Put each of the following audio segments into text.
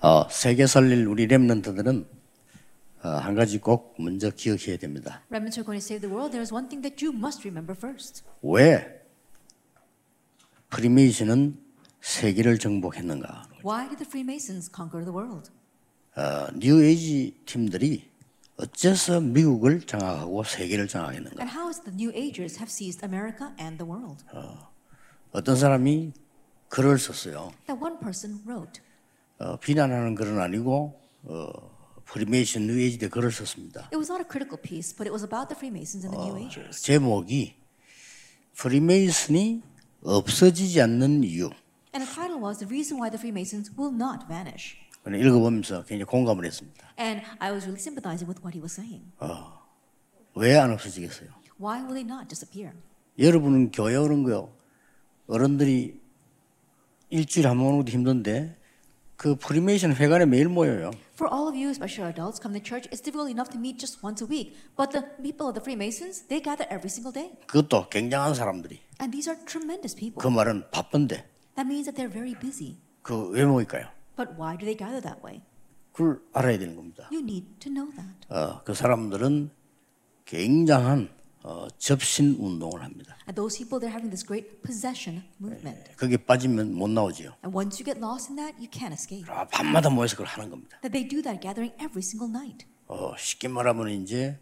어, 세계 살릴 우리 렘넌트들은 어, 한 가지 꼭 먼저 기억해야 됩니다. Remnants are going to save the world. There is one thing that you must remember first. 왜 프리메이슨은 세계를 정복했는가? Why did the Freemasons conquer the world? 어, 뉴에이지 팀들이 어째서 미국을 장악하고 세계를 장악했는가? And how is the New Agers have seized America and the world? 어떤 사람이 글을 썼어요. That one person wrote. 어, 비난하는 글은 아니고 어, 프리메이션 뉴에이지 때 글을 썼습니다. It was not a critical piece, but it was about the Freemasons and the New Agers. 제목이 프리메이슨이 없어지지 않는 이유. And the title was The Reason Why the Freemasons Will Not Vanish. 읽어보면서 굉장히 공감을 했습니다. And I was really sympathizing with what he was saying. 왜안 없어지겠어요? Why will they not disappear? 여러분은 교회 오는 거요. 어른들이 일주일에 한번 오는 것도 힘든데 그 프리메이션 회관에 매일 모여요. For all of you, especially adults, come to church, it's difficult enough to meet just once a week. But the people of the Freemasons, they gather every single day. 그것도 굉장한 사람들이. And these are tremendous people. 그 말은 바쁜데 That means that they're very busy. 그왜 모일까요? But why do they gather that way? 그걸 알아야 되는 겁니다. You need to know that. 어, 그 사람들은 굉장한 어, 접신 운동을 합니다. And those people, they're having this great possession movement. 거기에 빠지면 못 나오지요. And once you get lost in that, you can't escape. 아, 밤마다 모여서 그걸 하는 겁니다. That they do that gathering every single night. 어, 쉽게 말하면 이제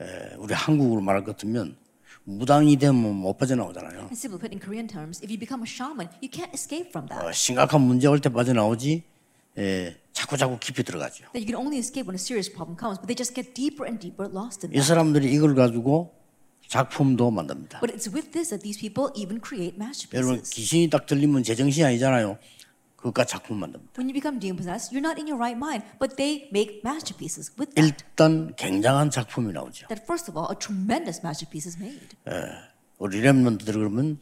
에, 우리 한국으로 말할 것 같으면 무당이 되면 못 빠져나오잖아요. And simply put in Korean terms, if you become a shaman, you can't escape from that. 어, 심각한 문제 올 때 빠져나오지 에, 자꾸 자꾸 깊이 들어가죠. That you can only escape when a serious problem comes, but they just get deeper and deeper lost in 이 that. 사람들이 이걸 가지고 작품도 만듭니다. But it's with this that these people even create 여러분 masterpieces. 귀신이 딱 들리면 제정신이 아니잖아요. 그것과 작품 만듭니다. When you become demon possessed, you're not in your right mind, but they make masterpieces with that. 일단 굉장한 작품이 나오죠. That first of all, a tremendous masterpiece is made. 우리 렘런트들 그러면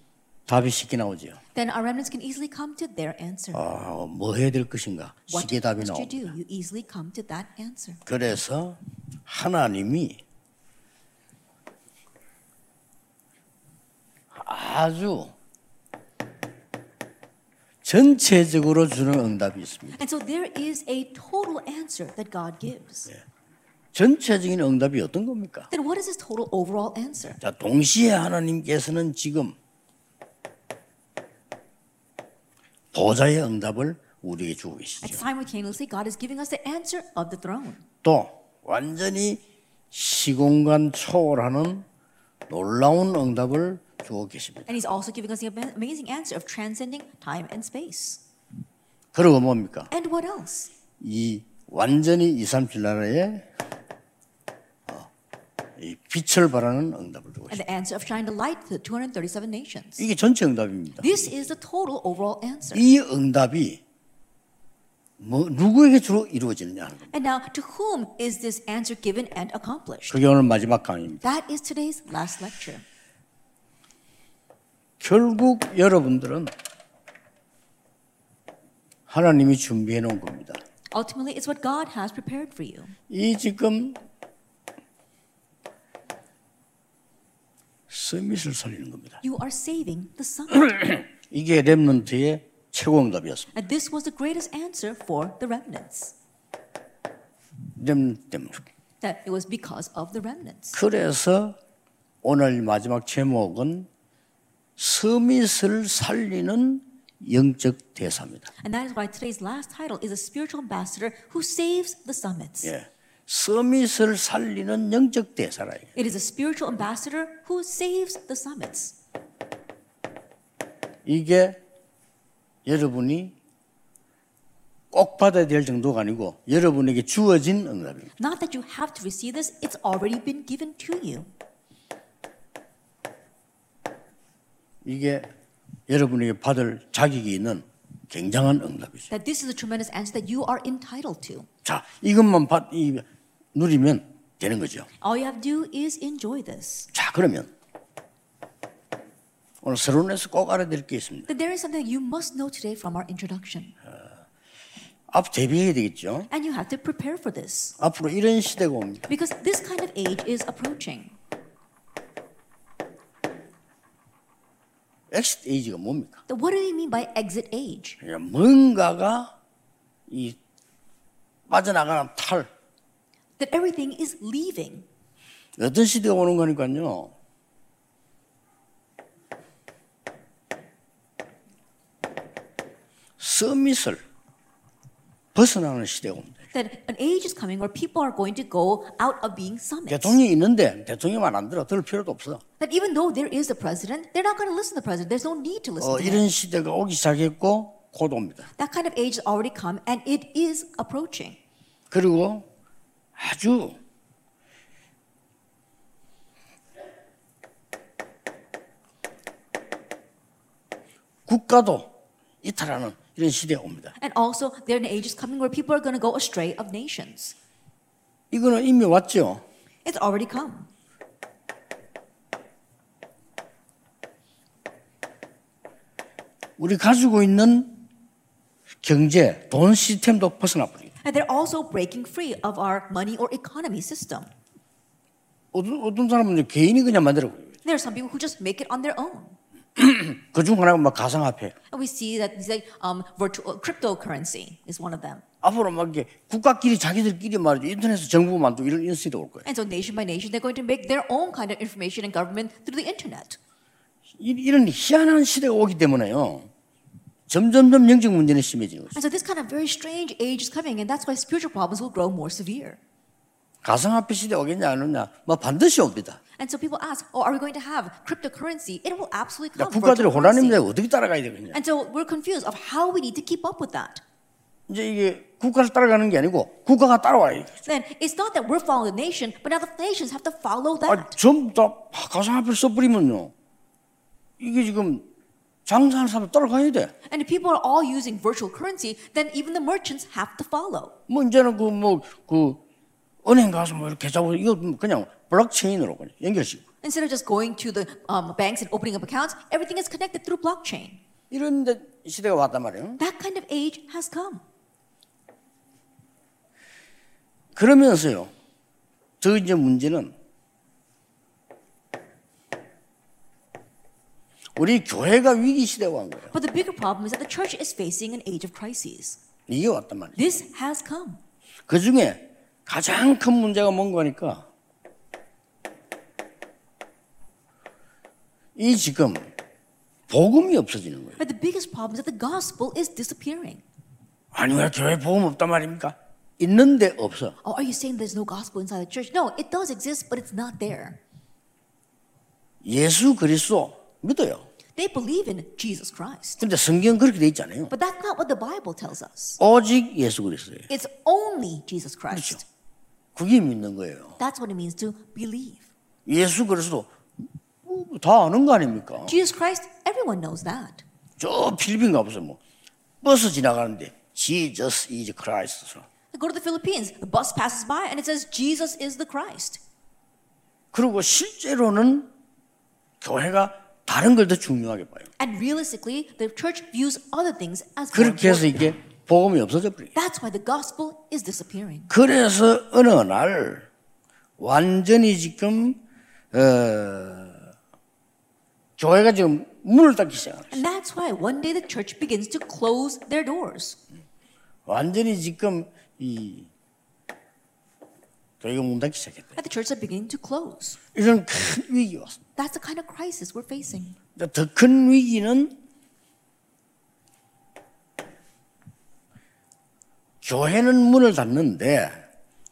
답이 쉽게 나오죠. Then our remnants can easily come to their answer. 아, 뭐 해야 될 것인가? What 쉽게 답이 must you 나옵니다. do? You easily come to that answer. 그래서 하나님이 아주 전체적으로 주는 응답이 있습니다. And so there is a total answer that God gives. 전체적인 응답이 어떤 겁니까? Then what is this total overall answer? 자, 동시에 하나님께서는 지금 보좌의 응답을 우리에게 주고 And 계시죠. simultaneously, God is giving us the answer of the throne. 또 완전히 시공간 초월하는 놀라운 응답을 주고 계십니다. And He's also giving us the ama- amazing answer of transcending time and space. 그리고 뭡니까? And what else? 이 완전히 2, 3, 7 나라에 어, 이 빛을 발하는 응답을 주고 And 있습니다. the answer of shine the light to the 237 nations. 이게 전체 응답입니다. This is the total overall answer. 이 응답이 뭐 누구에게 주로 이루어지느냐 하는 겁니다. And now, to whom is this answer given and accomplished? 그게 오늘 마지막 강의입니다. That is today's last lecture. 결국 여러분들은 하나님이 준비해 놓은 겁니다. Ultimately, it's what God has prepared for you. 이 지금 스밋을 살리는 겁니다. You are saving the son. 이게 렘넌트의 최고 응답이었습니다. and this was the greatest answer for the remnants. 렘넌트 때문에. That it was because of the remnants. 그래서 오늘 마지막 제목은 스밋을 살리는 영적 대사입니다. And that is why today's last title is a spiritual ambassador who saves the summits. 예. 스밋을 살리는 영적 대사라. It is a spiritual ambassador who saves the summits. 이게 여러분이 꼭 받아야 될 정도가 아니고 여러분에게 주어진 응답입니다. Not that you have to receive this, it's already been given to you. 이게 여러분에게 받을 자격이 있는 굉장한 응답이죠. That this is a tremendous answer that you are entitled to. 자, 이것만 받, 이, 누리면 되는 거죠. All you have to do is enjoy this. 자, 그러면 오늘 서론에서 꼭 알아야 될게 있습니다. That there is something you must know today from our introduction. 앞 대비해야 되겠죠. And you have to prepare for this. 앞으로 이런 시대가 옵니다. Because this kind of age is approaching. 엑시트 에이지가 뭡니까? Then what do we mean by exit age? 뭔가가 이 빠져나가는 탈. that everything is leaving. 어떤 시대가 오는 거니까요. 서밋을 벗어나는 시대가 옵니다. That an age is coming where people are going to go out of being summits. 대통령이 있는데 대통령 말안 들어 들을 필요도 없어. That even though there is a president, they're not going to listen to the president. There's no need to listen 어, to him. 이런 시대가 오기 시작했고 곧 옵니다. That kind of age has already come and it is approaching. 그리고 아주 국가도 이탈하는 이런 시대가 옵니다. And also, there an age is coming where people are going to go astray of nations. 이거는 이미 왔죠. It's already come. 우리 가지고 있는 경제, 돈 시스템도 벗어나 버리고 And they're also breaking free of our money or economy system. 어떤, 어떤 사람은 개인이 그냥 만들어. There are some people who just make it on their own. 그중 하나가 막 가상화폐. And we see that these like um, virtual cryptocurrency is one of them. 앞으로 막 이게 국가끼리 자기들끼리 말이죠. 인터넷에서 정보 만들고 이런, 시대가 올 거예요. And so nation by nation, they're going to make their own kind of information and government through the internet. 이- 이런 희한한 시대가 오기 때문에요. 점점점 영적 문제는 심해지는 거죠. And so this kind of very strange age is coming, and that's why spiritual problems will grow more severe. 가상화폐 시대 오겠냐 안 오냐? 뭐 반드시 옵니다. And so people ask, oh, are we going to have cryptocurrency? It will absolutely 야, come. 국가들이 혼란입니다. 어떻게 따라가야 되겠냐? And so we're confused of how we need to keep up with that. 이제 이게 국가를 따라가는 게 아니고 국가가 따라와야 돼. Then it's not that we're following the nation, but now the nations have to follow 아, that. 전부 다 가상화폐를 써버리면요. 이게 지금 장사하는 사람 따라가야 돼. And if people are all using virtual currency, then even the merchants have to follow. 뭐 이제는 그뭐그 은행 가서 뭐 이렇게 계좌 이거 그냥 블록체인으로 그냥 연결시고 Instead of just going to the um, banks and opening up accounts, everything is connected through blockchain. 이런 데 시대가 왔단 말이에요. That kind of age has come. 그러면서요. 더 이제 문제는 우리 교회가 위기 시대가 온 거예요. But the bigger problem is that the church is facing an age of crises. 이게 왔단 말이에요. This has come. 그 중에 가장 큰 문제가 뭔가 하니까 이 지금 복음이 없어지는 거예요. But the biggest problem is that the gospel is disappearing. 아니 왜 교회 복음 없단 말입니까? 있는데 없어. Oh, are you saying there's no gospel inside the church? No, it does exist, but it's not there. 예수 그리스도 믿어요. They believe in Jesus Christ. 근데 성경 그렇게 돼 있잖아요. But that's not what the Bible tells us. 오직 예수 그리스도예요. It's only Jesus Christ. 그 게 믿는 거예요. That's what it means to believe. 예수 그리스도 뭐다 아는 거 아닙니까? Jesus Christ, everyone knows that. 저 필리핀 가보세요. 뭐 버스 지나가는데 Jesus is Christ. Go to the Philippines, the bus passes by and it says Jesus is the Christ. 그리고 실제로는 교회가 다른 걸 더 중요하게 봐요. And realistically, the church views other things as 그렇게 해서. 이게 복음이 없어져 버려요. That's why the gospel is disappearing. 그래서 어느 날 완전히 지금 어, 교회가 지금 문을 닫기 시작합니다. And that's why one day the church begins to close their doors. 완전히 지금 이 교회가 문 닫기 시작했다. That the churches are beginning to close. 이런 큰 위기가 왔습니다. That's the kind of crisis we're facing. 더큰 위기는 교회는 문을 닫는데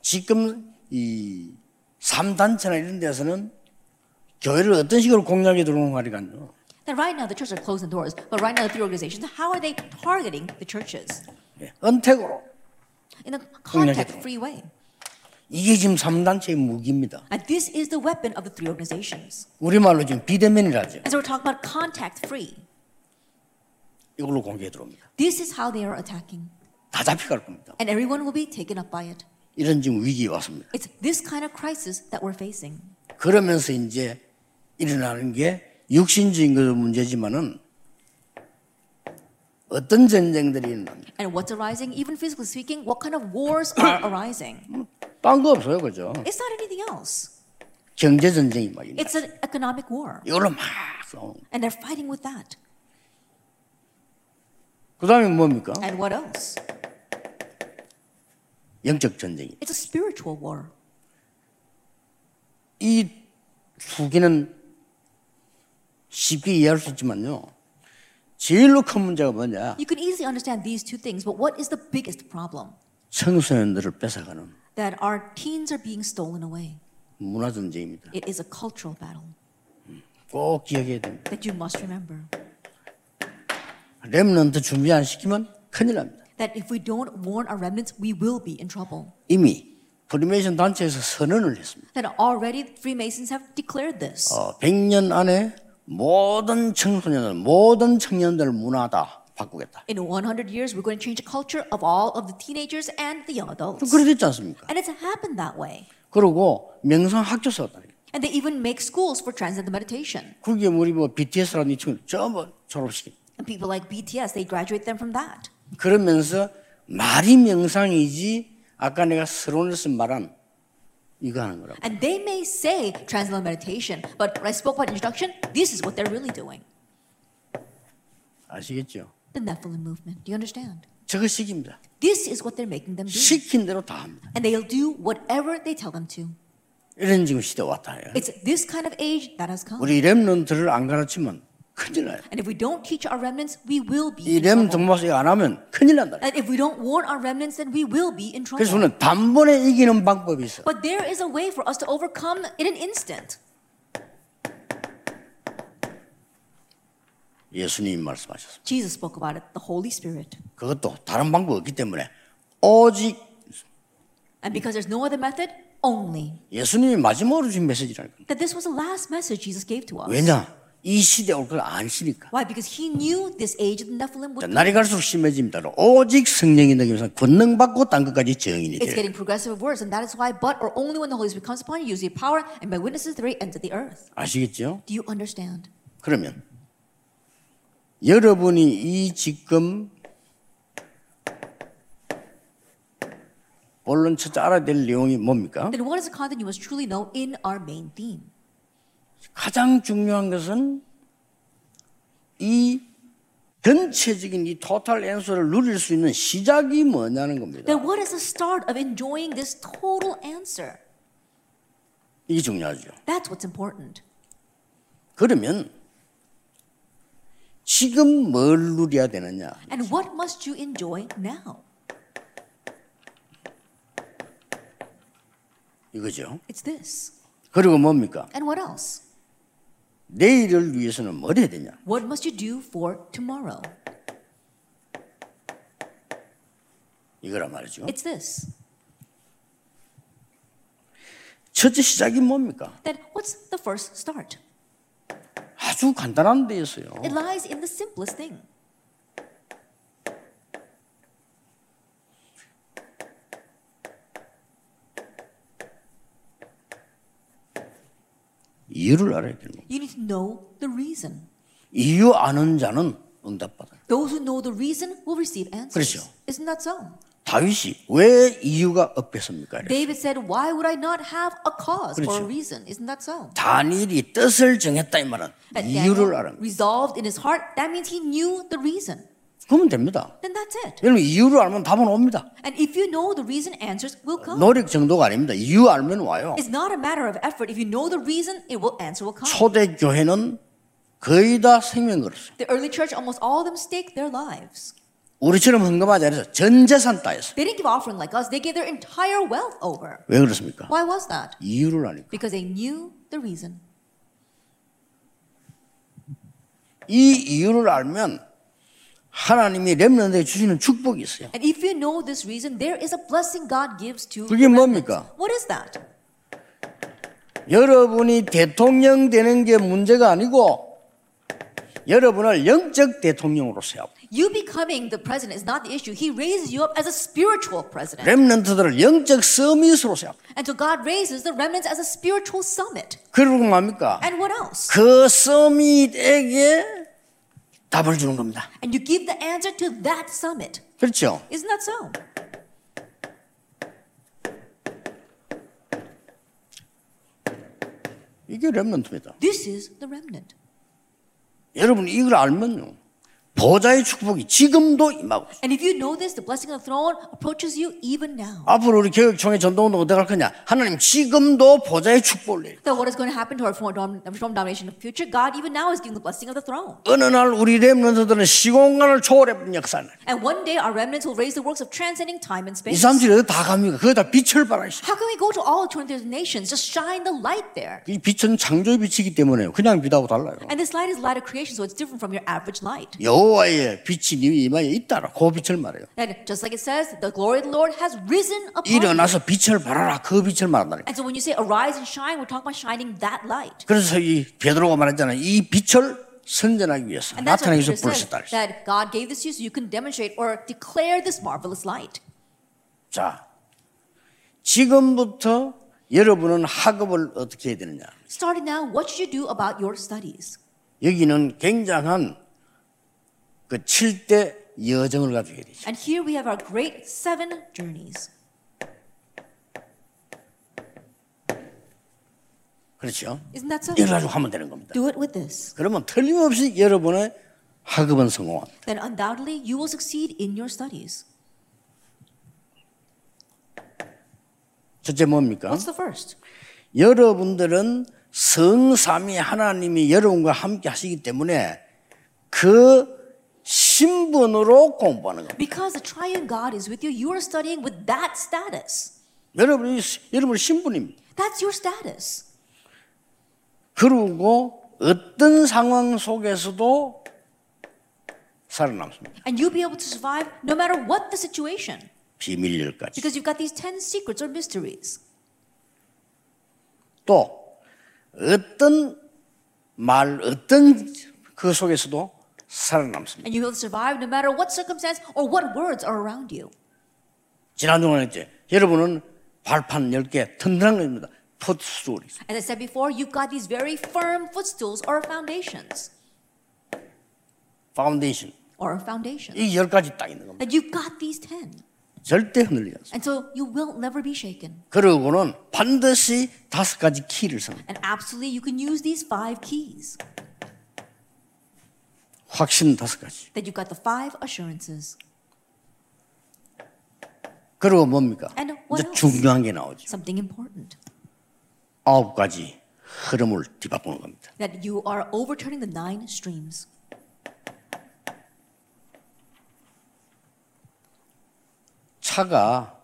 지금 이 3단체나 이런 데서는 교회를 어떤 식으로 공략에 들어오는 거니까요. Then right now the churches are closing doors, but right now the three organizations, how are they targeting the churches? 예, 언택으로. In a contact-free way. 이게 지금 3단체의 무기입니다. And this is the weapon of the three organizations. 우리말로 지금 비대면이라죠. And so we're talking about contact-free. 이걸로 공격에 들어옵니다. This is how they are attacking. 다 잡혀갈 겁니다. And everyone will be taken up by it. 이런 지금 위기가 왔습니다. It's this kind of crisis that we're facing. 그러면서 이제 일어나는 게 육신적인 그 문제지만은 어떤 전쟁들이 일어납니다. And what's arising, even physically speaking, what kind of wars are arising? 딴거 없어요, 그죠? It's not anything else. 경제 전쟁이 막 일어나. It's an economic war. 이걸로 막 싸우는. And they're fighting with that. 그 다음에 뭡니까? And what else? 영적 전쟁이. It's a spiritual war. 이 두 개는 쉽게 이해할 수 있지만요. 제일로 큰 문제가 뭐냐? You can easily understand these two things, but what is the biggest problem? 청소년들을 뺏어가는 That our teens are being stolen away. 문화 전쟁입니다. It is a cultural battle 꼭 기억해야 됩니다. that you must remember. 렘넌트 준비 안 시키면 큰일 납니다. That if we don't warn our remnants, we will be in trouble. 이미 프리메이션 단체에서 선언을 했습니다. That already Freemasons have declared this. 어, 100년 안에 모든 청소년들, 모든 청년들 문화 다 바꾸겠다. In 100 years, we're going to change the culture of all of the teenagers and the young adults. 그래 됐지 않습니까? And it's happened that way. 그리고 명상 학교 썼다. And they even make schools for transcendental meditation. 그게 우리 뭐 BTS라는 이 친구 전부 졸업시킨. And people like BTS, they graduate them from that. 그러면서 말이 명상이지 아까 내가 서론에서 말한 이거 하는 거라고. And they may say transcendental meditation, but when I spoke about introduction, this is what they're really doing. 아시겠죠? The Nephilim movement. Do you understand? 저거 시킵니다. This is what they're making them do. 시킨 대로 다 합니다. And they'll do whatever they tell them to. 이런 지금 시대 왔다. 해요. It's this kind of age that has come. 우리 렘넌트를 안 가르치면 큰일 나요. And if we don't teach our remnants, we will be 이 in 렘 trouble. 동마스 안 하면 큰일 난다. And if we don't warn our remnants, then we will be in 그래서 trouble. 우리는 단번에 이기는 방법이 있어. But there is a way for us to overcome in an instant. 예수님이 말씀하셨습니다. Jesus spoke about it, the Holy Spirit. 그것도 다른 방법 없기 때문에 오직 And because there's no other method, only. 예수님이 마지막으로 주신 메시지라니까. That this was the last message Jesus gave to us. 왜냐? 이 시대 올 걸 아시니까. Why? Because he knew this age of the Nephilim 자, would 날이 갈수록 심해집니다. 오직 성령이 너기면서 권능 받고 딴 것까지 증인이 It's 돼요. getting progressive worse, and that is why, but or only when the Holy Spirit comes upon you, you use your power, and by witnesses the ends of the earth. 아시겠죠? Do you understand? 그러면 여러분이 이 지금 본론 첫째 알아야 될 내용이 뭡니까? Then what is the content you must truly know in our main theme? 가장 중요한 것은 이 전체적인 이 토탈 앤서를 누릴 수 있는 시작이 뭐냐는 겁니다. Then what is the start of enjoying this total answer? 이게 중요하죠. That's what's important. 그러면 지금 뭘 누려야 되느냐? And what must you enjoy now? 이거죠. It's this. 그리고 뭡니까? And what else? 내일을 위해서는 뭘 해야 되냐? What must you do for tomorrow? 이거란 말이죠. It's this. 첫째 시작이 뭡니까? Then what's the first start? 아주 간단한 데 있어요. It lies in the simplest thing. 이유를 알아야 되는 거예요. You need to know the reason. 이유 아는 자는 응답받아요. Those who know the reason will receive answers. 그렇죠. Isn't that so? 다윗이 왜 이유가 없겠습니까? David said, Why would I not have a cause or a 그렇죠. reason? Isn't that so? 다니엘이 뜻을 정했다 이 말은 That 이유를 알아. resolved in his heart, that means he knew the reason. 그러면 됩니다. Then that's it. 여러분 이유를 알면 답은 옵니다. And if you know the reason, answers will come. 노력 정도가 아닙니다. 이유 알면 와요. It's not a matter of effort. If you know the reason, it will answer will come. 초대 교회는 거의 다 생명 걸었어요. The early church, almost all of them staked their lives. 우리처럼 헌금하지 않아서 전 재산 따였어요. They didn't give offering like us. They gave their entire wealth over. 왜 그렇습니까? Why was that? 이유를 아니까. Because they knew the reason. 이 이유를 알면 하나님이 렘넌트에게 주시는 축복이 있어요. And if you know this reason, there is a blessing God gives to 그게. 뭡니까? What is that? 여러분이 대통령 되는 게 문제가 아니고 여러분을 영적 대통령으로 세워. You becoming the president is not the issue. He raises you up as a spiritual president. 렘넌트들을 영적 서밋으로 세워. And so God raises the remnants as a spiritual summit. 그리고 뭡니까? And what else? 그 서밋에게 답을 주는 겁니다. And you give the answer to that summit. 그렇죠? Isn't that so? 이게 렘넌트입니다. This is the remnant. 여러분 이걸 알면요. 보좌의 축복이 지금도 임하고 있어요. And if you know this, the blessing of the throne approaches you even now. 앞으로 우리 교육청의 전도운동 어떻게 할 거냐? 하나님 지금도 보좌의 축복을 내려. So what is going to happen to our reform dom- reform domination in the future? God even now is giving the blessing of the throne. 어느 날 우리 렘넌트들은 시공간을 초월해본 역사는 And one day our remnants will raise the works of transcending time and 이 space. 사람들이 어디 다 갑니까? 거기다 빛을 발하시. How can we go to all eternity nations? Just shine the light there. 이 빛은 창조의 빛이기 때문에 그냥 빛하고 달라요. And this light is light of creation, so it's different from your average light. 여호 와의 빛이 네 이마에 있다라. 그 빛을 말해요. And just like it says, the glory of the Lord has risen upon you. 일어나서 빛을 발하라. 그 빛을 말한다니까. And so when you say arise and shine, we're talking about shining that light. 그래서 이 베드로가 말했잖아요. 이 빛을 선전하기 위해서 나타나기 위해서. 그랬어요. that God gave this to you so you can demonstrate or declare this marvelous light. 자, 지금부터 여러분은 학업을 어떻게 해야 되느냐? Starting now, what should you do about your studies? 여기는 굉장한 그 7대 여정을 가지고 있죠 And here we have our great seven journeys. 그렇죠? Isn't that so? 이걸 가지고 하면 되는 겁니다. Do it with this. 그러면 틀림없이 여러분의 학업은 성공합니다. Then undoubtedly you will succeed in your studies. 첫째 뭡니까? What's the first? 여러분들은 성삼위 하나님이 여러분과 함께 하시기 때문에 그 신분으로 공부하는 겁니다. Because the triune God is with you, you are studying with that status. 여러분이 여러분 신분입니다. That's your status. 그리고 어떤 상황 속에서도 살아남습니다. And you'll be able to survive no matter what the situation. 비밀일까지. Because you've got these 10 secrets or mysteries. 또 어떤 말 어떤 그 속에서도 살아남습니다. And able to survive no matter what circumstance or what words are around you. 지난주에 했지. 여러분은 발판 10개 튼튼한 겁니다. 풋스토리. As I said before, you've got these very firm footstools or foundations. 파운데이션. Or foundations. 이 10가지 딱 있는 겁니다. And you've got these 10. 절대 흔들리지 않습니다. And so you will never be shaken. 그러고는 반드시 다섯 가지 키를 씁니다. And absolutely, you can use these five keys. 확신 다섯 가지. That you've got the five assurances. 그리고 뭡니까? And what 이제 else? 중요한 게 나오죠. Something important. 아홉 가지 흐름을 뒤바꾸는 겁니다. That you are overturning the nine streams. 차가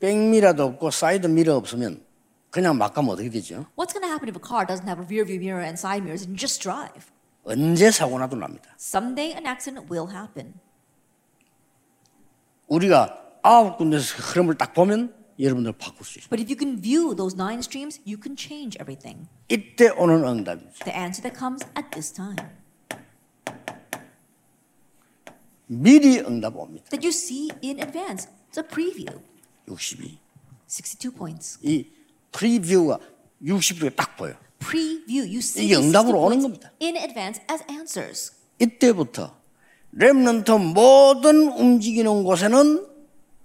백미라도 없고 사이드 미러 없으면 그냥 막 가면 어떻게 되죠? What's going to happen if a car doesn't have a rear view mirror and side mirrors and just drive? 언제 사고 나도 납니다. Someday an accident will happen. 우리가 아홉 군데서 흐름을 딱 보면 여러분들 바꿀 수 있어요. But if you can view those nine streams, you can change everything. 이때 오는 응답이죠. The answer that comes at this time. 미리 응답 옵니다. That you see in advance. It's a preview. 62. 62 points. 이 프리뷰가 60%가 딱 보여. Preview. You see 이게 these 60 응답으로 오는 겁니다. in advance as answers. 이때부터 렘넌트 모든 움직이는 곳에는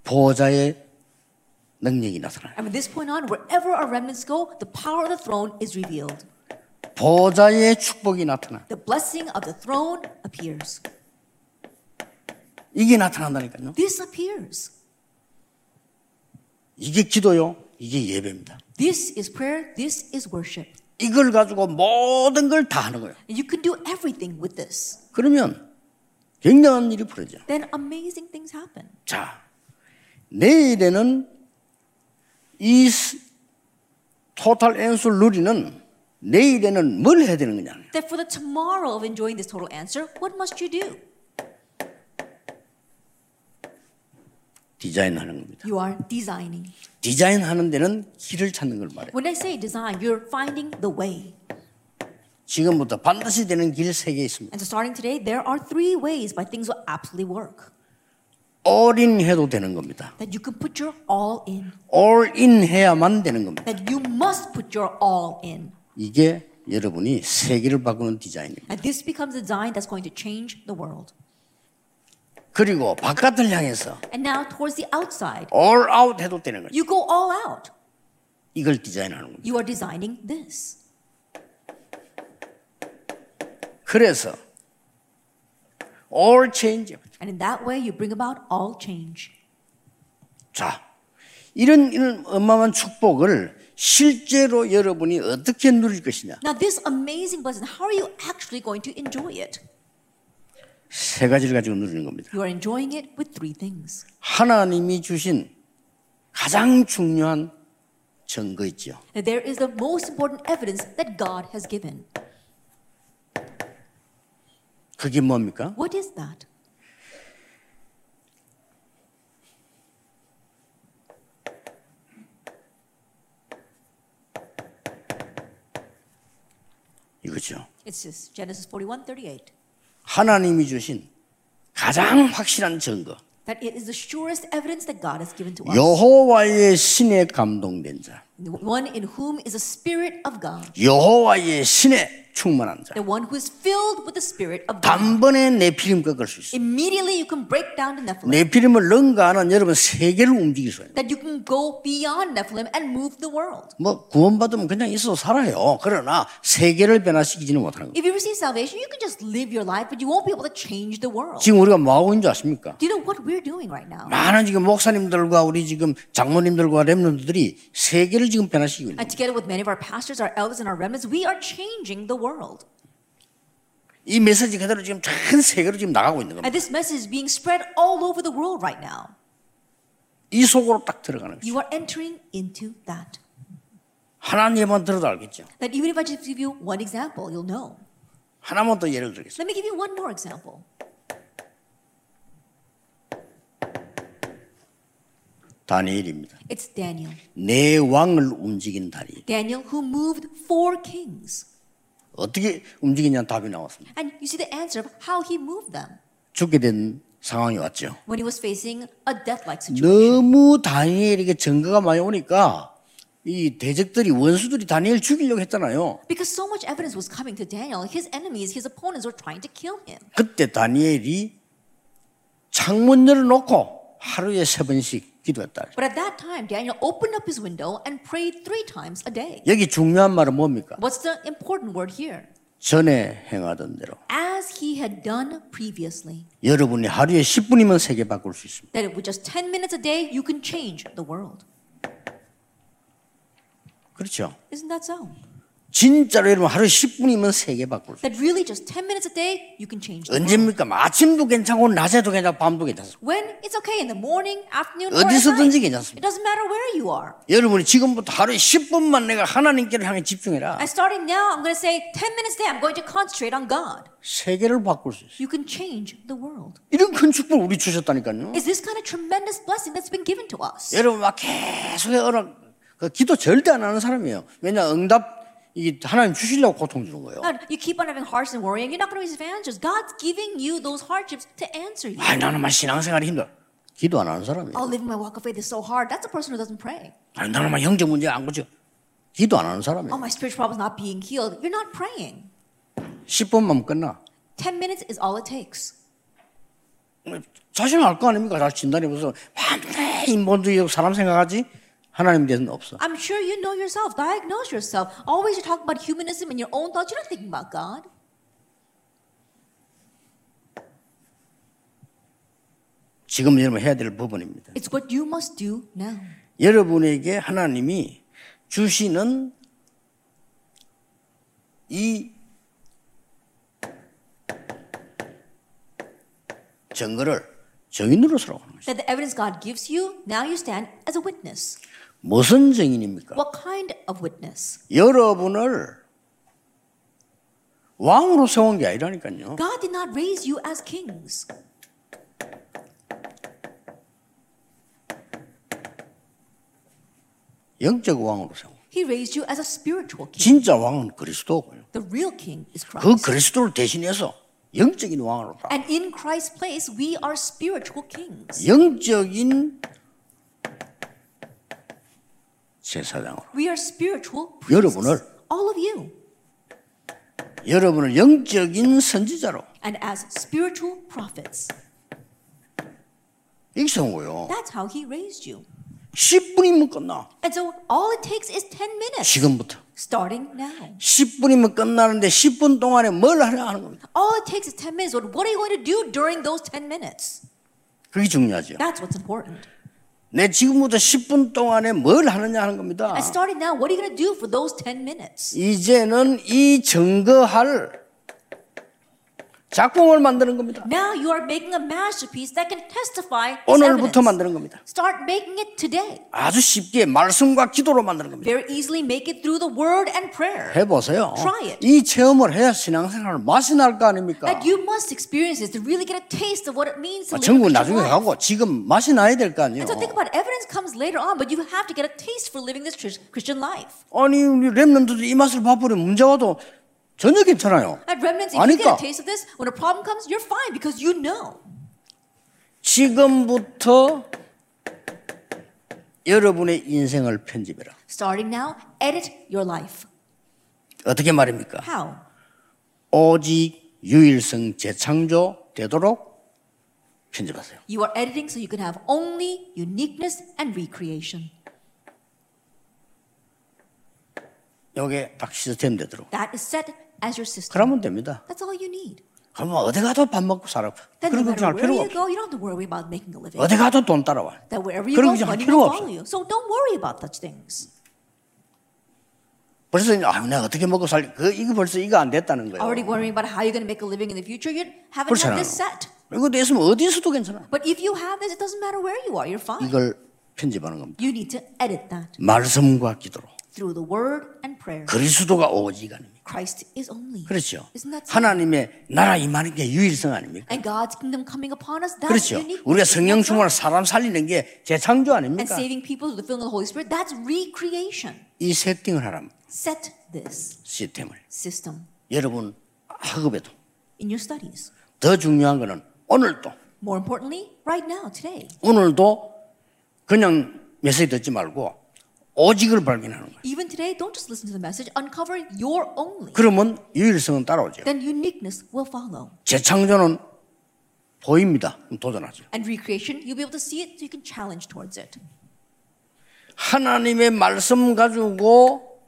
보좌의 능력이 나타나요. And from this point on, wherever our remnants go, the power of the throne is revealed. 보좌의 축복이 나타나. The blessing of the throne appears. 이게 나타난다니까요. This appears. 이게 기도요. 이게 예배입니다. This is prayer. This is worship. 이걸 가지고 모든 걸 다 하는 거예요. And you can do everything with this. 그러면 굉장한 일이 벌어져. Then amazing things happen. 자, 내일에는 이 스- 토탈 앤솔 누리는 내일에는 뭘 해야 되는 거냐? That for the tomorrow of enjoying this total answer, what must you do? 디자인하는 겁니다. You are designing. 디자인하는 데는 길을 찾는 걸 말해요. When I say design, you're finding the way. 지금부터 반드시 되는 길 세 개 있습니다. And so starting today, there are three ways by things will absolutely work. all-in 해도 되는 겁니다. That you can put your all in. all-in 해야만 되는 겁니다. That you must put your all in. 이게 여러분이 세계를 바꾸는 디자인입니다. And this becomes a design that's going to change the world. 그리고 바깥을 향해서 And now towards the outside, all out 해도 되는 거죠. you go all out. 이걸 디자인하는 겁니다. You are designing this. 그래서 all change. And in that way, you bring about all change. 자, 이런 이런 어마어마한 축복을 실제로 여러분이 어떻게 누릴 것이냐? Now, this amazing blessing, how are you actually going to enjoy it? 세 가지를 가지고 누리는 겁니다. You are enjoying it with three things. 하나님이 주신 가장 중요한 증거 있죠. There is the most important evidence that God has given. 그게 뭡니까? What is that? 이거죠. It's just Genesis 41 38. 하나님이 주신 가장 확실한 증거. That it is the surest evidence that God has given to us. 여호와의 신에 감동된 자. One in whom is the Spirit of God. 여호와의 신에 충만한 자. The one who is filled with the Spirit of God. 단번에 네피림 꺾을 수 있어요. Immediately you can break down the Nephilim. 네피림을 능가하는 여러분 세계를 움직일 수 있어요. That you can go beyond Nephilim and move the world. 뭐 구원받으면 그냥 있어 살아요. 그러나 세계를 변화시키지는 못하는 거예요. If you receive salvation, you can just live your life, but you won't be able to change the world. 지금 우리가 뭐 하고 있는 줄 아십니까? Do you know what we're doing right now? 많은 지금 목사님들과 우리 지금 장모님들과 렘넌트들이 세계를 지금 변화시키고 있는 And together with many of our pastors, our elders, and our remnants, we are changing the world. 이 메시지 그대로 지금 전 세계로 지금 나가고 있는 겁니다. And this message is being spread all over the world right now. 이 속으로 딱 들어가는 거죠. You are entering into that. 하나님만 들어도 알겠죠. That even if I just give you one example, you'll know. 하나만 더 예를 들겠습니다. Let me give you one more example. 다니엘입니다. It's Daniel. 내 왕을 움직인 다니엘. Daniel who moved four kings. 어떻게 움직이냐는 답이 나왔습니다. And you see the answer of how he moved them 죽게 된 상황이 왔죠. when he was facing a death-like situation. 너무 다니엘에게 증거가 많이 오니까 이 대적들이 원수들이 다니엘 죽이려고 했잖아요. Because so much evidence was coming to Daniel, his enemies, his opponents were trying to kill him. 그때 다니엘이 창문 열어놓고 하루에 세 번씩 기도했다. But at that time, Daniel opened up his window and prayed three times a day. 여기 중요한 말은 뭡니까? What's the important word here? 전에 행하던 대로 As he had done previously. 여러분이 하루에 10분이면 세계 바꿀 수 있습니다. That with just 10 minutes a day, you can change the world. 그렇죠? Isn't that so? 진짜로 여러분 하루에 10분이면 세계 바꿀 수. That really just 10 minutes a day, you can change the world. 언제입니까? 아침도 괜찮고 낮에도 괜찮고 밤도 괜찮습니다. When it's okay in the morning, afternoon, or at 어디서든지. 괜찮습니다. It doesn't matter where you are. 여러분이 지금부터 하루에 10분만 내가 하나님께를 향해 집중해라. And starting now, I'm going to say 10 minutes a day, I'm going to concentrate on God. 세계를 바꿀 수 있어요. You can change the world. 이런 큰 축복을 우리 주셨다니까요. Is this kind of tremendous blessing that's been given to us? 여러분 막 계속 그 기도 절대 안 하는 사람이에요. 왜냐 응답 이 하나님 주시려고 고통 주는 거예요. God, you keep on having hardships and worrying, you're not going to receive answers. God's giving you those hardships to answer you. 아 나는 막 신앙생활이 힘들어. 기도 안 하는 사람이에요. Oh, living my walk of faith is so hard. That's a person who doesn't pray. 아니 나는 막 형제 문제 안 고쳐. 기도 안 하는 Oh, 사람이에요. my spiritual problem is not being healed. You're not praying. 10분만 끝나. 10 minutes is all it takes. 자신 알거 아닙니까? 잘 진단해 보서 밤새 인본주의 사람 생각하지 하나님 대해서는 없어. I'm sure you know yourself. Diagnose yourself. Always you're talking about humanism and your own thoughts. You're not thinking about God. 지금 여러분 해야 될 부분입니다. It's what you must do now. 여러분에게 하나님이 주시는 이 증거를 증인으로 서라고 하는 것이죠. That the evidence God gives you, now you stand as a witness. 무슨 증인입니까? What kind of witness? 여러분을 왕으로 세운 게 아니라니까요. God did not raise you as kings. 영적 왕으로 세운. He raised you as a spiritual king. 진짜 왕은 그리스도고요. The real king is 그 Christ. 그리스도를 대신해서 영적인 왕으로 가. And in Christ's place, we are spiritual kings. 영적인 제사장으로 We are spiritual 여러분을. All of you. 여러분을 영적인 선지자로 And as spiritual prophets. 거예요. That's how he raised you. 10분이면 끝나. And so all it takes is 10 minutes. 지금부터 starting now. 10분이면 끝나는데 10분 동안에 뭘 하려 하는 겁니다. All it takes is 10 minutes. What what are you going to do during those 10 minutes? 그게 중요하죠. That's what's important. 내 지금부터 10분 동안에 뭘 하느냐 하는 겁니다. And starting now, what are you going to do for those 10 minutes? 이제는 이 증거할 작품을 만드는 겁니다. Now you are making a masterpiece that can testify 오늘부터. 만드는 겁니다. Start making it today. 아주 쉽게 말씀과 기도로 만드는 겁니다. Very easily make it through the word and prayer. 해보세요. Try it. 이 체험을 해야 신앙생활 맛이 날 거 아닙니까? That you must experience this to really get a taste of what it means to 아, live a 전국 나중에. 가고 지금 맛이 나야 될 거 아니에요. And so think about it. evidence comes later on, but you have to get a taste for living this Chris- Christian life. 아니 우리 랩런들도 이 맛을 봐버리면 문제 와도 전혀 괜찮아요. At remnants, if you get 아니까. a taste of this, when a problem comes, you're fine because you know. 지금부터 여러분의 인생을 편집해라. Starting now, edit your life. 어떻게 말입니까? How? 오직 유일성 재창조 되도록 편집하세요. You are editing so you can have only uniqueness and recreation. 요게 딱 시스템 되도록. That is set as your system. 그러면 됩니다. That's all you need. 그러면 어디 가도 밥 먹고 살아. Then no 그런 matter 걱정할 필요가 you 없어. go, you don't have to worry about making a living. 어디 가도 돈 따라와. That wherever you go, money will follow you. So don't worry about such things. 벌써 아, 내가 어떻게 먹고 살? 그 이거 벌써 이거 안 됐다는 거예요. Already worrying about how you're going to make a living in the future, you haven't had this set. 이거 됐으면 어디서도 괜찮아. But if you have this, it doesn't matter where you are, you're fine. 이걸 편집하는 겁니다. You need to edit that 말씀과 기도로. through the word and prayer. 그리스도가 오직 아닙니까? Christ is only. 그렇죠. Isn't that so? 하나님의 나라 임하는 게 유일성 아닙니까? And God's kingdom coming upon us, that's 그렇죠. unique. 우리가 성령? 충만을 사람 살리는 게 재창조 And 아닙니까? saving people with the filling of the Holy Spirit, that's recreation. 이 세팅을 하라면 Set this 시스템을 system 여러분 학업에도 in your studies. 더 중요한 거는 오늘도 More importantly, right now, today. 오늘도 그냥 메시지 듣지 말고 오직을 발견하는 거예요. Even today, don't just listen to the message, uncover your only. 그러면 유일성은 따라오죠. Then uniqueness will follow. 재창조는 보입니다. 도전하죠. And recreation, you'll be able to see it so you can challenge towards it. 하나님의 말씀 가지고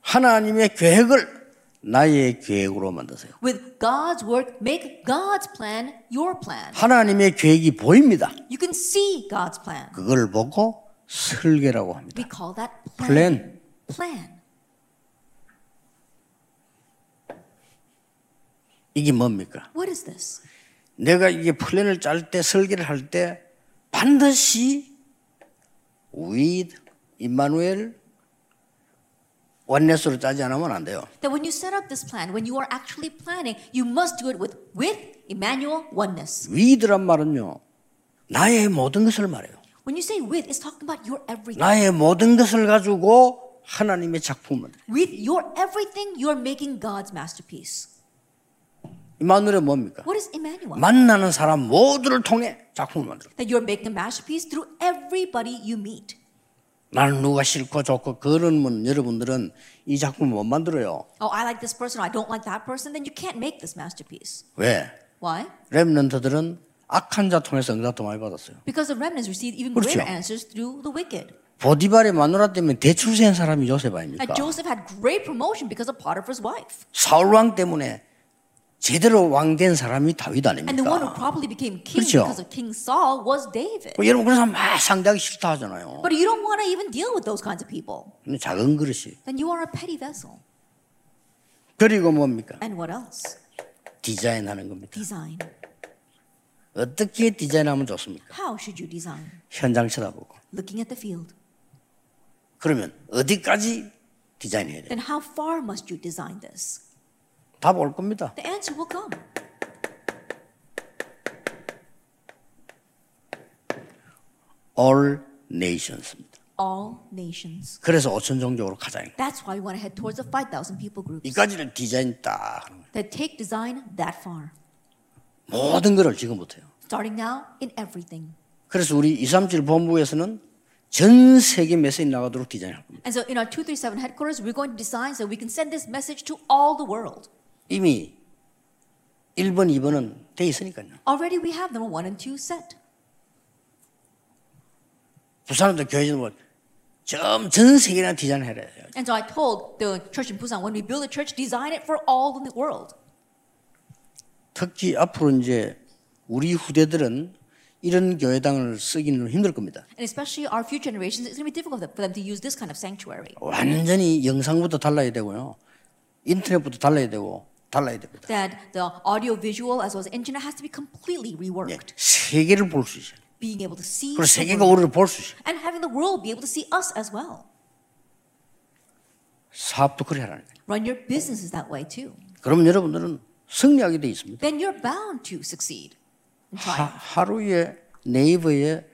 하나님의 계획을 나의 계획으로 만드세요. With God's work, make God's plan your plan. 하나님의 계획이 보입니다. You can see God's plan. 그걸 보고 설계라고 합니다. We call that Plan. plan. Plan. 이게 뭡니까? What is this? 내가 이게 플랜을 짤 때 설계를 할 때 반드시 with 임마누엘 원네스로 짜지 않으면 안 돼요. That when you set up this plan, when you are actually planning, you must do it with, with Emmanuel oneness. with란 말은요. 나의 모든 것을 말해요. When you say with, it's talking about your everything. 나의 모든 것을 가지고 하나님의 작품을 With your everything, you are making God's masterpiece. 임마누엘은 뭡니까? What is Emmanuel? 만나는 사람 모두를 통해 작품을 만들어. That you're making a masterpiece through everybody you meet. 나는 누가 싫고 좋고 그러면 여러분들은 이 작품 못 만들어요. Oh, I like this person, I don't like that person, then you can't make this masterpiece. 왜? Why? 렘넌트들은 악한 자 통해서 응답도 많이 받았어요. Because the remnants received even 그렇죠. greater answers through the wicked. 보디발의 마누라 때문에 대출세한 사람이 요셉 아닙니까? And Joseph had great promotion because of Potiphar's wife. 사울 왕 때문에 제대로 왕된 사람이 다윗 And the one who 아닙니까? probably became king 그렇죠. because of King Saul was David. 뭐 여러분 그런 사람 막 상대하기 싫다 하잖아요. But you don't want to even deal with those kinds of people. 작은 그릇이. Then you are a petty vessel. 그리고 뭡니까? And what else? 디자인하는 겁니다. Design. 어떻게 디자인하면 좋습니까? How should you design? 현장 쳐다보고. Looking at the field. 그러면 어디까지 디자인해야 돼요? Then how far must you design this? 답 올 겁니다. The answer will come. All nations입니다. All nations. 그래서 5천 종족으로 가자. That's why we want to head towards the 5,000 people groups 이까지를 디자인 딱 that take design that far. 모든 거를 지금부터요. Starting now in everything. 그래서 우리 237 본부에서는 전 세계 메시지 나가도록 디자인할 겁니다. And so in our 237 headquarters, we're going to design so we can send this message to all the world. 이미 1번, 2번은 돼 있으니까요. Already we have number one and two set. 부산도 교회는 뭐좀전 세계나 디자인해야 돼요. And so I told the church in Busan, when we build a church, design it for all in the world. 특히 앞으로 이제 우리 후대들은 이런 교회당을 쓰기는 힘들 겁니다. And especially our future generations, it's going to be difficult for them to use this kind of sanctuary. 완전히 영상부터 달라야 되고요. 인터넷부터 달라야 되고 달라야 됩니다. That the audio visual as well as internet has to be completely 예, reworked. 세계를 볼 수 있어요. Being able to see 그리고 세계가 우리를 볼 수 있어요. and having the world be able to see us as well. 사업도 그래 하라는 거예요. Run your businesses that way too. 그럼 여러분들은 승리하게 돼 있습니다. Then you're bound to succeed 하. 하루에 네이버에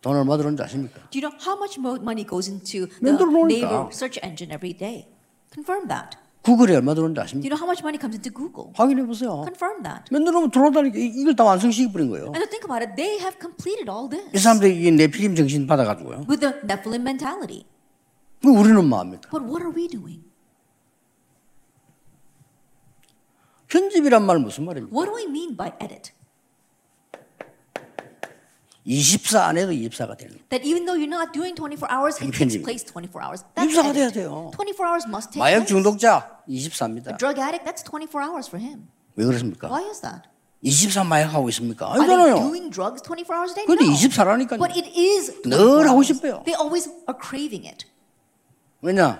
돈 얼마 들어오는지 아십니까? Do you know how much mo- money goes into the. Naver search engine every day? Confirm that. 구글에 얼마 들어오는지 Do 아십니까? you know how much money comes into Google? 확인해 보세요. Confirm that. 맨날 오면 들어오다니까 이- 이걸 다 완성시켜 버린 거예요. And think about it, they have completed all 이 this 사람들이 이게 네피림 정신 받아가지고요. with the Nephilim mentality. 그 우리는 뭐합니까? But what are we doing? 편집이란 말 무슨 말입니까? What do we mean by edit? 24안 해도 24가 되는 거예요. That even though you're not doing 24 hours, it takes place 24 hours. That's 입사가 돼야 edit. 돼요. 24 hours must take 마약 place. 중독자 A 24입니다. drug addict, that's 24 hours for him. 왜 그렇습니까? Why is that? 24 마약하고 있습니까? 아니잖아요. doing drugs 24 hours a day? 근데 No. 24라니까요. But it is 늘24 하고. 싶어요. They always are craving it. 왜냐?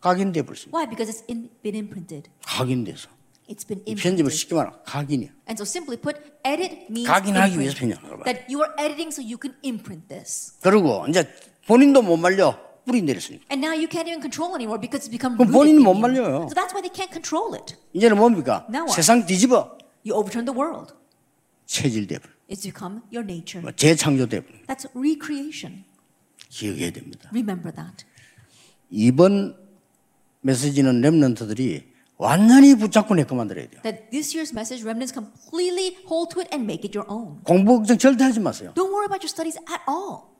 각인돼 버렸습니다. Why? Because it's in, been imprinted. 각인돼서. It's been 이 편집을 imprinted. 쉽게 말하면 각인이야. And so simply put, edit means 각인하기 위해서. 편집하는 거야. That you are editing so you can imprint this. 그리고 이제 본인도 못 말려 뿌리 내렸으니까. And now you can't even control anymore because it's become 그럼 본인은 못. 말려요. So that's why they can't control it. 이제는 뭡니까? Now what? 세상 뒤집어 You overturn the world. 체질돼 버려. It's become your nature. 뭐 재창조돼 버려. That's recreation. 기억해야 됩니다. Remember that. 이번 메시지는 렘넌트들이 완전히 붙잡고 내거 만들어야 돼요. That this year's message, remnants completely hold to it and make it your own. 공부 걱정 절대 하지 마세요. Don't worry about your studies at all.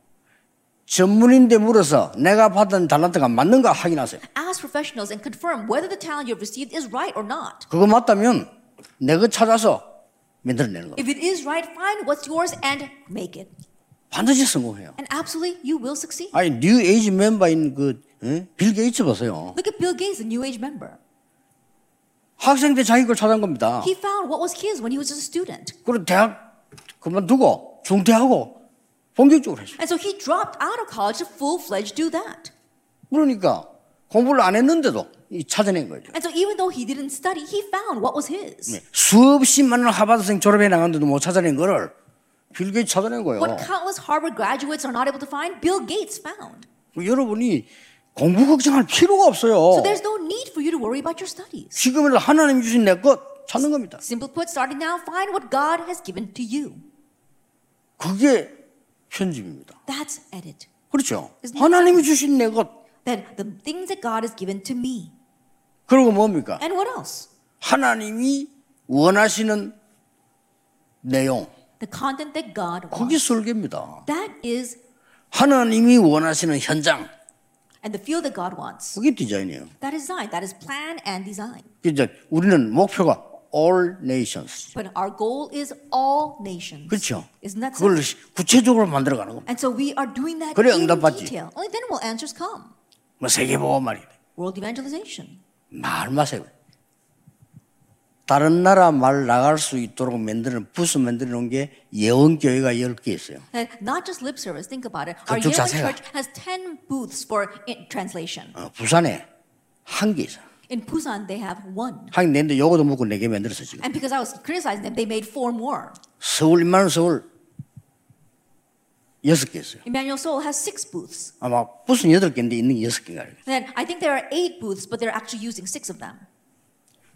전문인데 물어서 내가 받은 달란트가 맞는가 확인하세요. Ask professionals and confirm whether the talent you've received is right or not. 그거 맞다면 내가 찾아서 만들어내는 거예요. If it is right, find what's yours and make it. 반드시 성공해요. And absolutely, you will succeed. 아니 뉴 에이지 멤버인 그빌 게이츠 보세요. Look at Bill Gates, the New Age member. 학생 때 자기 걸 찾은 겁니다. He found what was his when he was a student. 그리고 대학 그만두고 중퇴하고 본격적으로 했어요. And so he dropped out of college to full fledged do that. 그러니까 공부를 안 했는데도 이 찾아낸 거죠. And so even though he didn't study, he found what was his. 네. 수없이 많은 하버드생 졸업해 나갔는데도 못 찾아낸 거를 빌 게이츠 찾아낸 거예요. What countless Harvard graduates are not able to find, Bill Gates found. 여러분이 공부 걱정할 필요가 없어요. So there's no need for you to worry about your studies. 지금이라도 하나님 주신 내 것 찾는 겁니다. Simply put, starting now, find what God has given to you. 그게 편집입니다. That's edit. 그렇죠. 하나님이 주신 내 것. Then the things that God has given to me. 그리고 뭡니까? And what else? 하나님이 원하시는 내용. The content that God 그게 wants. 설계입니다. That is, 하나님이 원하시는 현장. and the field that God wants. 그게 디자인이에요. That is design. That is plan and design. 이제 우리는 목표가 all nations. But our goal is all nations. 그렇죠. Isn't that so? 그걸 구체적으로 만들어가는 겁니다. And so we are doing that 그래 in 응답받지. detail. Only then will answers come. 뭐 세계보고 말이에요. World evangelization. 말 마세요. 다른 나라 말 나갈 수 있도록 만드는 부스 만들어 놓은 게 예언 교회가 10개 있어요. And not just lip service. Think about it. Our 자세가. church has 10 booths for translation. 어, 부산에 한 개 있어요. In Busan, they have one. 하긴 내는데 요거도 먹고 네개 만들었어 지금. And because I was criticizing them, they made four more. 서울 인만 서울 여섯 개 있어요. Emmanuel Soul has six booths. 아마 부스는 여덟 개인데 있는 게 여섯 개인가. Then I think there are eight booths, but they're actually using six of them.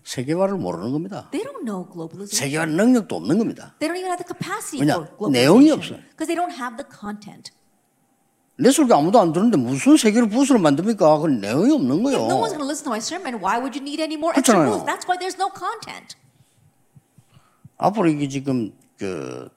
세계화를 모르는 겁니다. They don't know globalization. 세계화 능력도 없는 겁니다. They don't even have the capacity 왜냐? for 내용이 없어요. globalization because they don't have the content. 내 설교 아무도 안 듣는데 무슨 세계를 부스를 만듭니까? 그건 내용이 없는 거예요. If no one's going to listen to my sermon, why would you need any more extra booths? That's why there's no content. 앞으로 이게 지금 그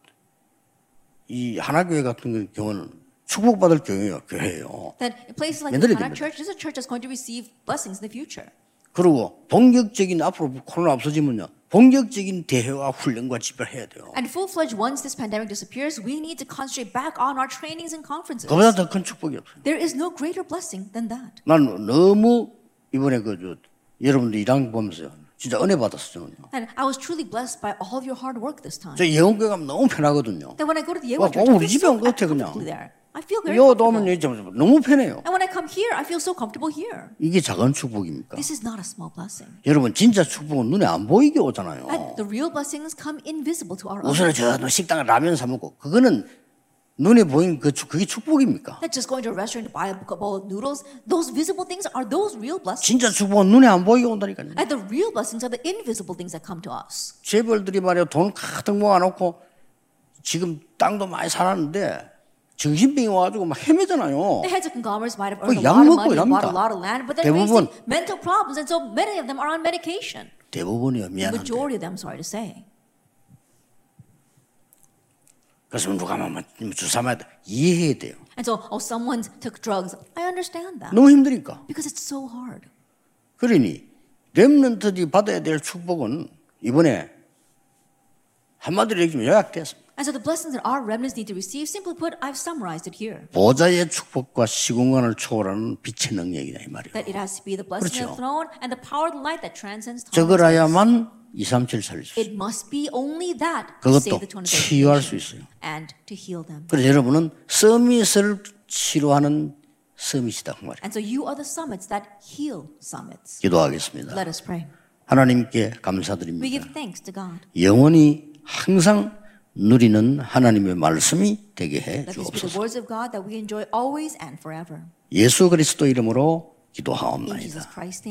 이 하나교회 같은 경우는 축복받을 교회예요. 교회예요. That in places like the Hana. Church, this is a church that's going to receive blessings in the future. 그리고 본격적인 앞으로 코로나 없어지면요 본격적인 대회와 훈련과 집회를 해야 돼요. And full fledged, once this pandemic disappears, we need to concentrate back on our trainings and conferences. 그보다 더 큰 축복이 없어요. There is no greater blessing than that. 난 너무 이번에 그저 여러분들 일한 거 보면서 진짜 은혜 받았어요. And I was truly blessed by all of your hard work this time. 저 예원교회 가면 너무 편하거든요. That when I go to the 어, I 우리 집에 온것 같아, 그냥. there. I feel very 요 오면 comfortable. 너무 편해요. And when I come here, I feel so comfortable here. 이게 작은 축복입니까? This is not a small blessing. 여러분 진짜 축복은 눈에 안 보이게 오잖아요. And the real blessings come invisible to our 우선은 eyes. 저 식당에 라면 사 먹고 그거는 눈에 보이는 그 축- 그게 축복입니까? Not just going to a restaurant to buy a bowl of noodles. Those visible things are those real blessings. 진짜 축복은 눈에 안 보이게 온다니까요. And the real blessings are the invisible things that come to us. 재벌들이 말이야 돈 가득 모아놓고 지금 땅도 많이 살았는데 정신병이 와가지고 막 헤매잖아요. The heads of conglomerates might have 그 earned a 약 lot of 먹고 money bought a lot of land, but they're 대부분- facing mental problems, and so many of them are on medication. 대부분이요 The 미안한데. majority of them, sorry to say. 그래서 누가 막 주사 맞아 이해해야 돼요. And so, oh, someone took drugs. I understand that 너무 힘드니까. because it's so hard. 그러니 렘넌트들이 받아야 될 축복은 이번에 한마디로 얘기하면 요약됐습니다. And so, the blessings that our remnants need to receive, simply put, I've summarized it here. 보좌의 축복과 시공간을 초월하는 빛의 능력이다 이 말이에요. That it has to be the blessing 그렇죠. of the throne and the power of the light that transcends time. 저거라야만 2, 3, 7 살릴 수 있어요. It must be only that to save 그것도 the 20 치유할 수 있어요. and to heal them. 그래서 여러분은 서밋을 치료하는 서밋이다 그 말이에요. And so, you are the summits that heal summits. 기도하겠습니다. Let us pray. 하나님께 We 감사드립니다. give thanks to God. 영원히 항상 누리는 하나님의 말씀이 되게 해 Let this be the 주옵소서. words of God that we enjoy always and forever. 예수 그리스도 이름으로 In 기도하옵나이다. Christ's